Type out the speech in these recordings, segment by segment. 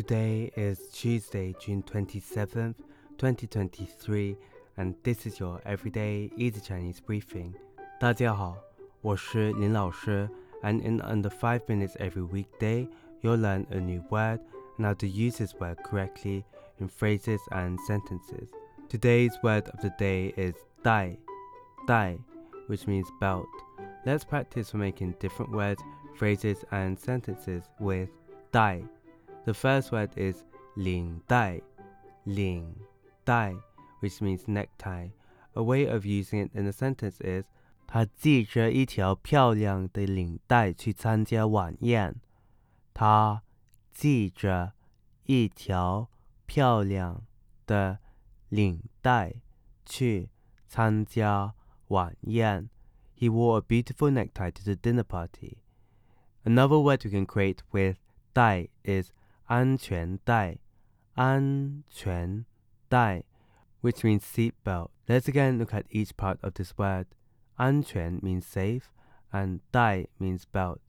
Today is Tuesday, June 27th, 2023, and this is your everyday easy Chinese briefing. 大家好，我是林老师, and in under 5 minutes every weekday, you'll learn a new word and how to use this word correctly in phrases and sentences. Today's word of the day is dai, dai, which means belt. Let's practice for making different words, phrases, and sentences with dai. The first word is 领带,领带, which means necktie. A way of using it in a sentence is 他系着一条漂亮的领带去参加晚宴。他系着一条漂亮的领带去参加晚宴。He wore a beautiful necktie to the dinner party. Another word we can create with 带 is 安全带，安全带，which means seat belt. Let's again look at each part of this word. 安全 means safe, and 带 means belt.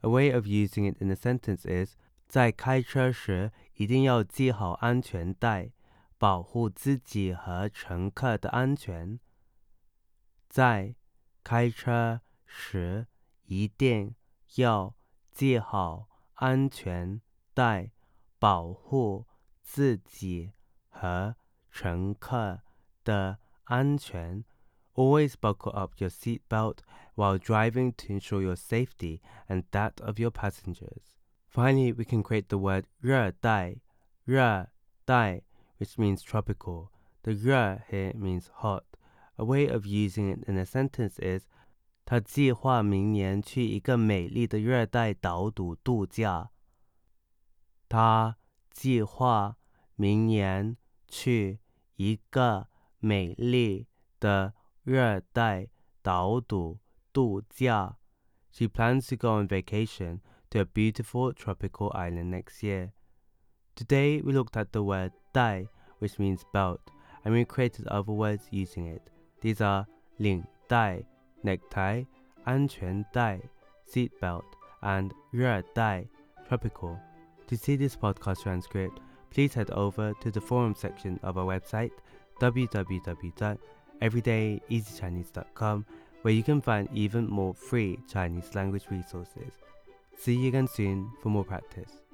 A way of using it in a sentence is 在开车时一定要系好安全带，保护自己和乘客的安全。在开车时一定要系好安全带。 保护自己和乘客的安全。Always buckle up your seat belt while driving to ensure your safety and that of your passengers. Finally, we can create the word 热带,热带, which means tropical. The 热 here means hot. A way of using it in a sentence is 他计划明年去一个美丽的热带岛屿度假。 他计划明年去一个美丽的热带岛屿度假。She plans to go on vacation to a beautiful tropical island next year. Today we looked at the word dai, which means belt, and we created other words using it. These are 领带 necktie, 安全带 seat belt, and 热带 tropical. To see this podcast transcript, please head over to the forum section of our website, www.everydayeasychinese.com, where you can find even more free Chinese language resources. See you again soon for more practice.